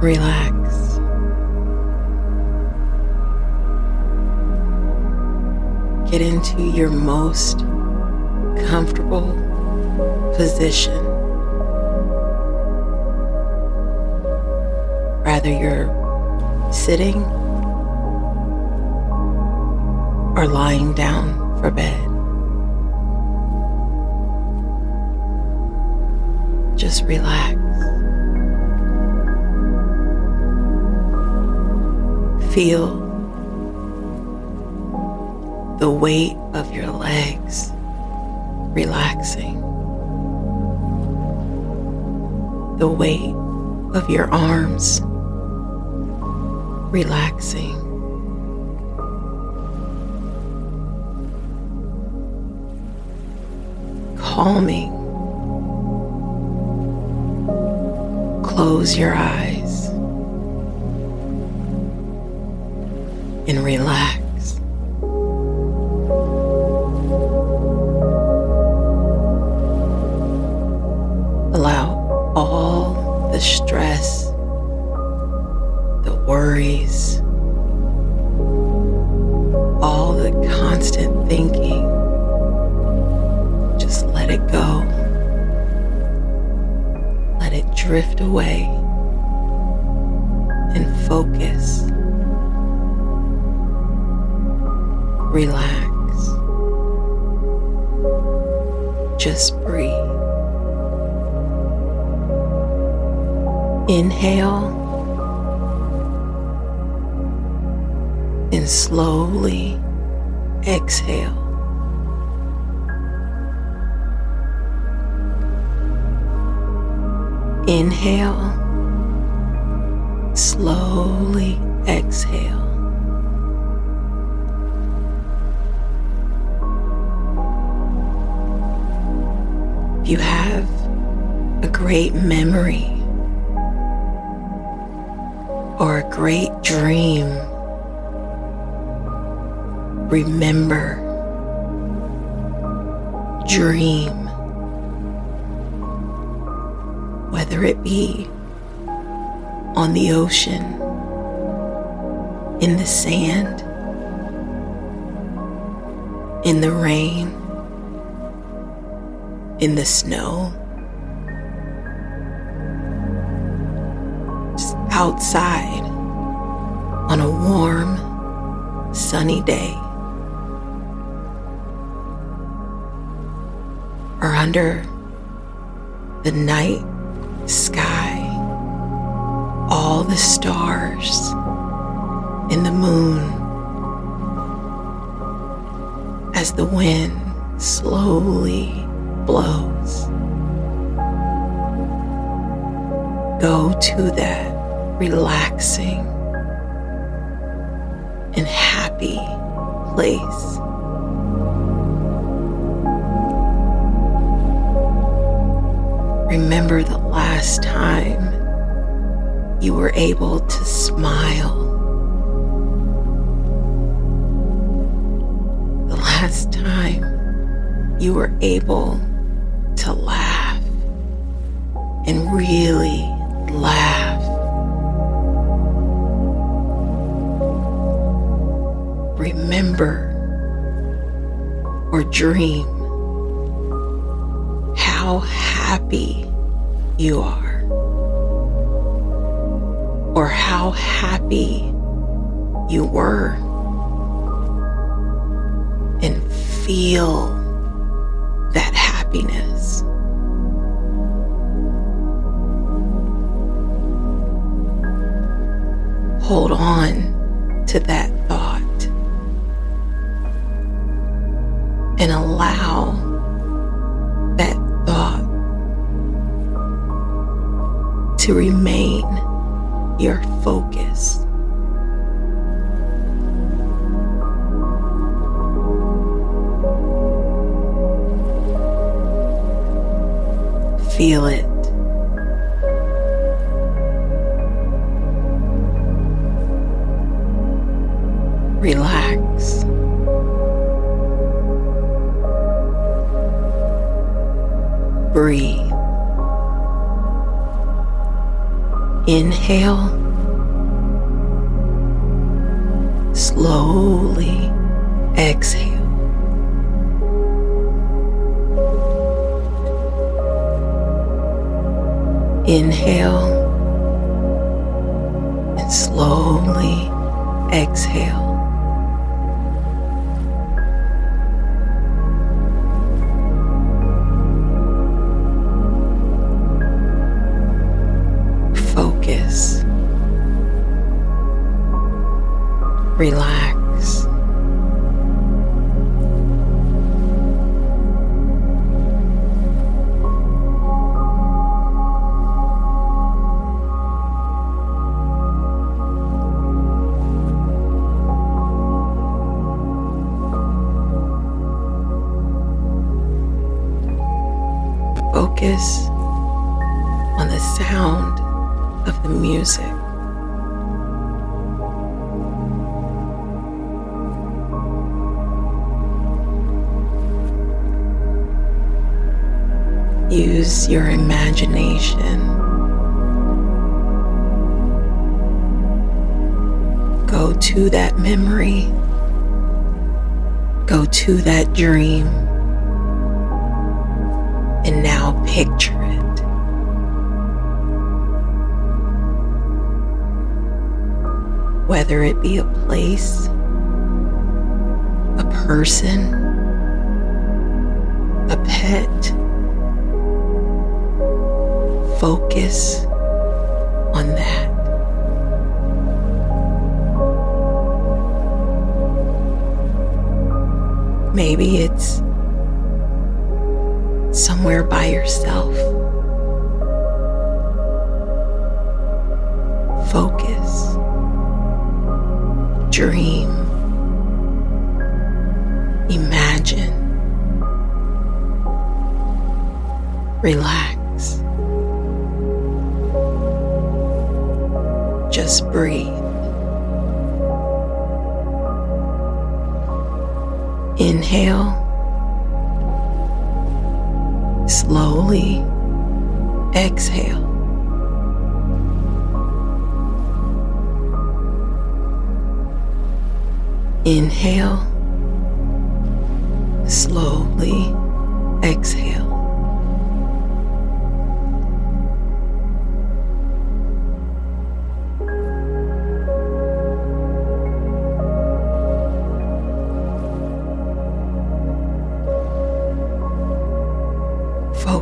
relax. Get into your most comfortable position. Rather, you're sitting or lying down for bed. Just relax. Feel the weight of your legs relaxing, the weight of your arms relaxing. Calming. Close your eyes and relax. Allow all the stress, the worries, all the constant thinking, just let it go. Let it drift away and focus. Relax. Just breathe. Inhale and slowly exhale. Inhale, slowly exhale. You have a great memory or a great dream, remember, dream, whether it be on the ocean, in the sand, in the rain, in the snow, just outside on a warm, sunny day, or under the night sky, all the stars and the moon as the wind slowly blows. Go to that relaxing and happy place. Remember the last time you were able to smile. The last time you were able and really laugh. Remember or dream how happy you are, or how happy you were, and feel that happiness. Hold on to that thought and allow that thought to remain your focus. Feel it. Relax. Breathe. Inhale. Slowly exhale. Inhale and slowly exhale. Imagination. Go to that memory. Go to that dream. And now picture it. Whether it be a place, a person, a pet, focus on that. Maybe it's somewhere by yourself. Focus. Dream. Imagine. Relax. Just breathe. Inhale. Slowly exhale. Inhale. Slowly exhale.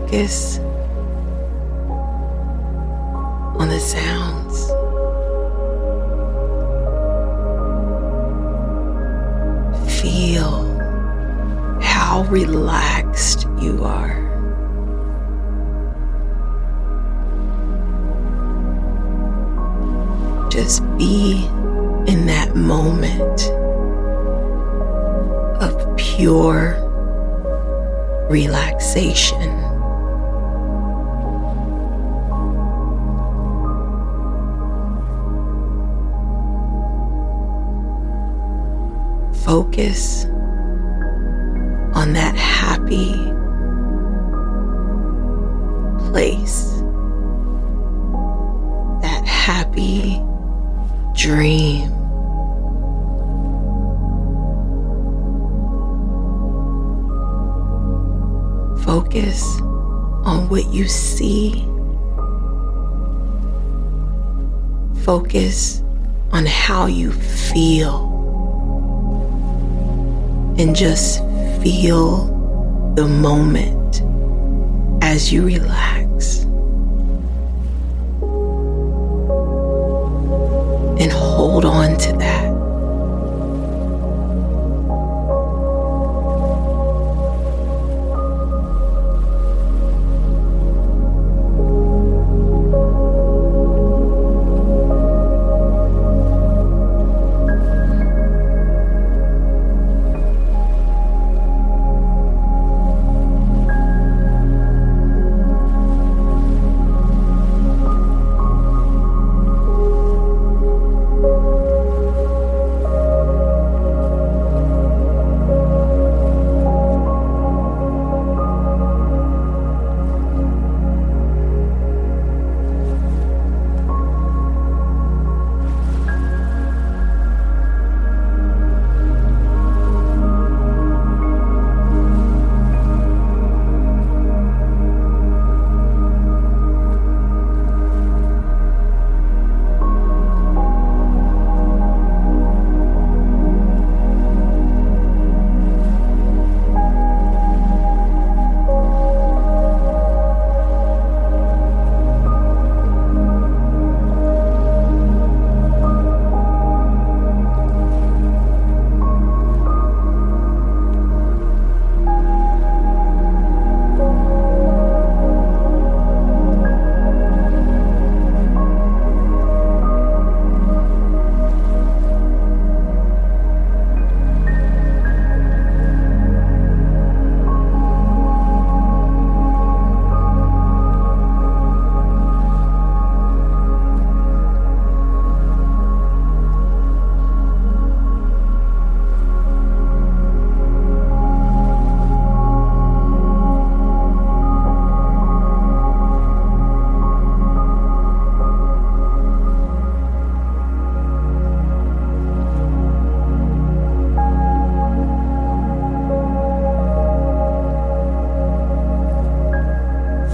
Focus on the sounds. Feel how relaxed you are. Just be in that moment of pure relaxation. Focus on that happy place, that happy dream. Focus on what you see. Focus on how you feel. And just feel the moment as you relax.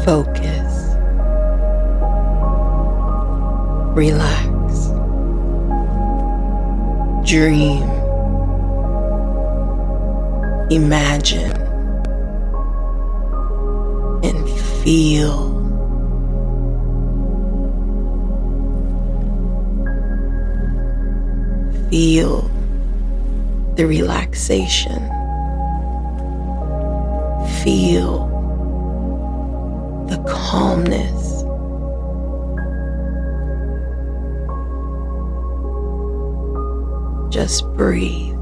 Focus. Relax. Dream. Imagine. And feel. Feel the relaxation. Feel calmness. Just breathe.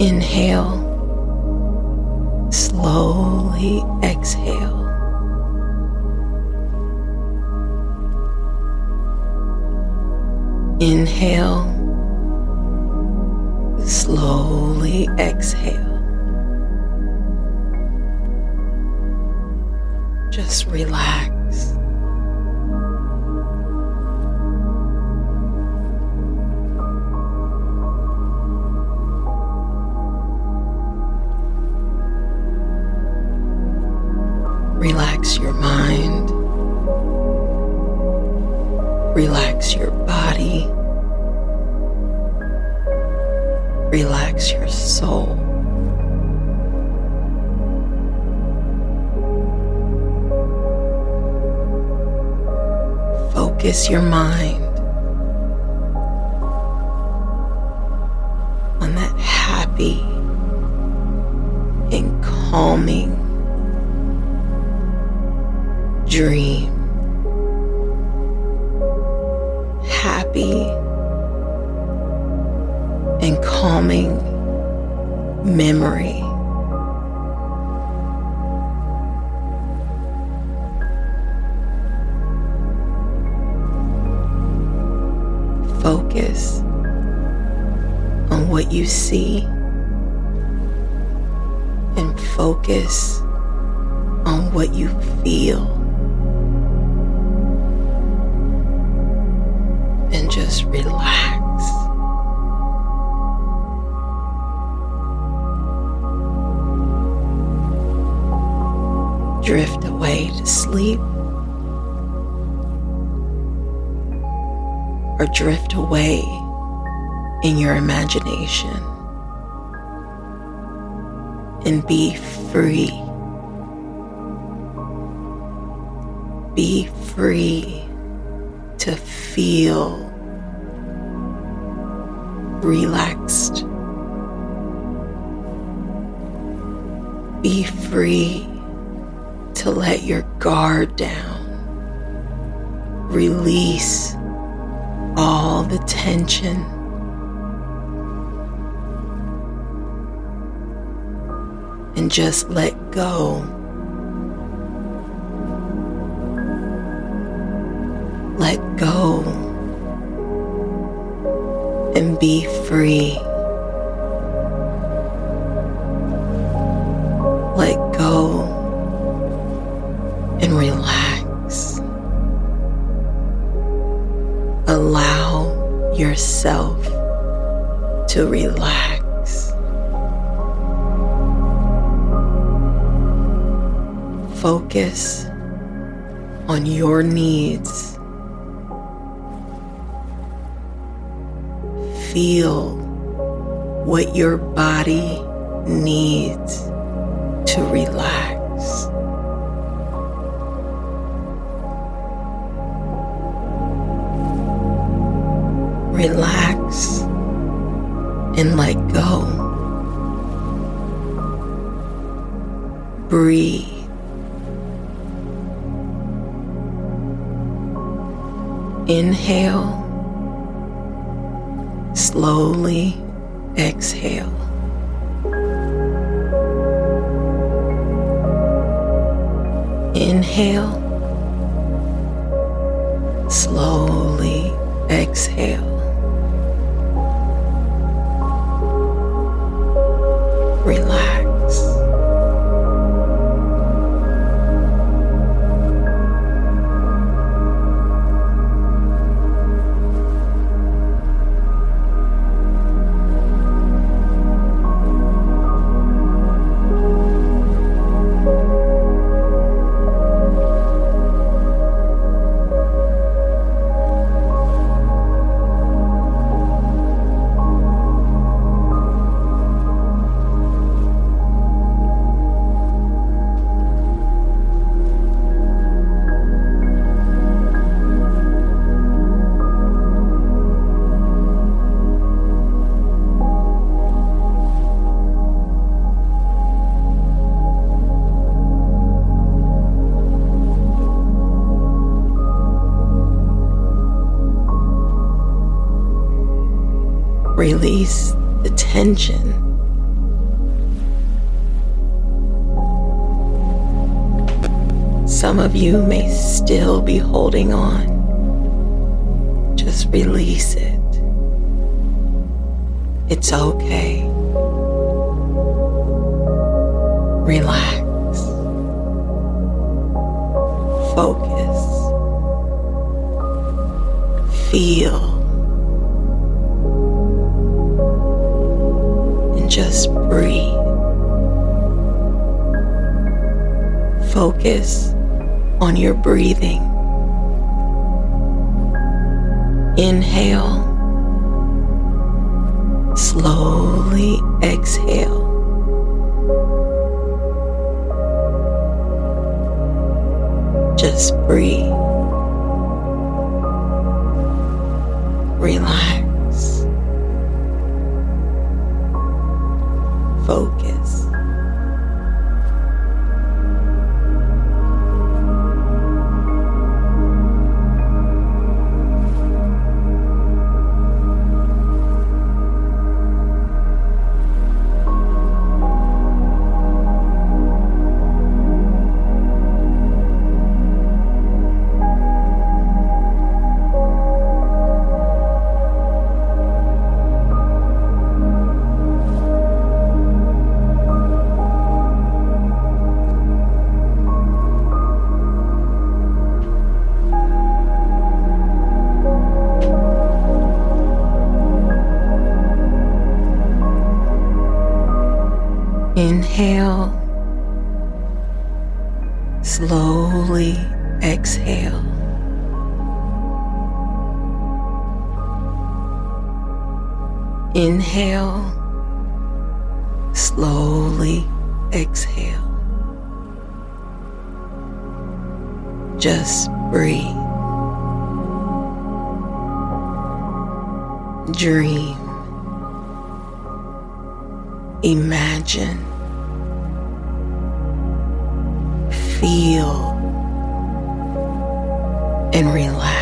Inhale. Slowly exhale. Inhale. Slowly exhale. Just relax. Relax your mind. Relax your body. Relax your soul. Focus your mind on that happy and calming dream. Happy and calming memory. Focus on what you see and focus on what you feel. And just relax. drift away to sleep or drift away in your imagination and be free. Be free to feel relaxed. Be free to let your guard down. Release all the tension. And just let go. Let go and be free. On your needs. Feel what your body needs to relax. relax and let go. Breathe. Inhale. Slowly exhale. Inhale. Slowly exhale. relax. The tension. Some of you may still be holding on. Just release it. It's okay. Relax. Focus. Feel. Just breathe. Focus on your breathing. Inhale. Slowly exhale. Just breathe. Relax. Inhale. Slowly exhale. Just breathe. Dream. Imagine. Feel and relax.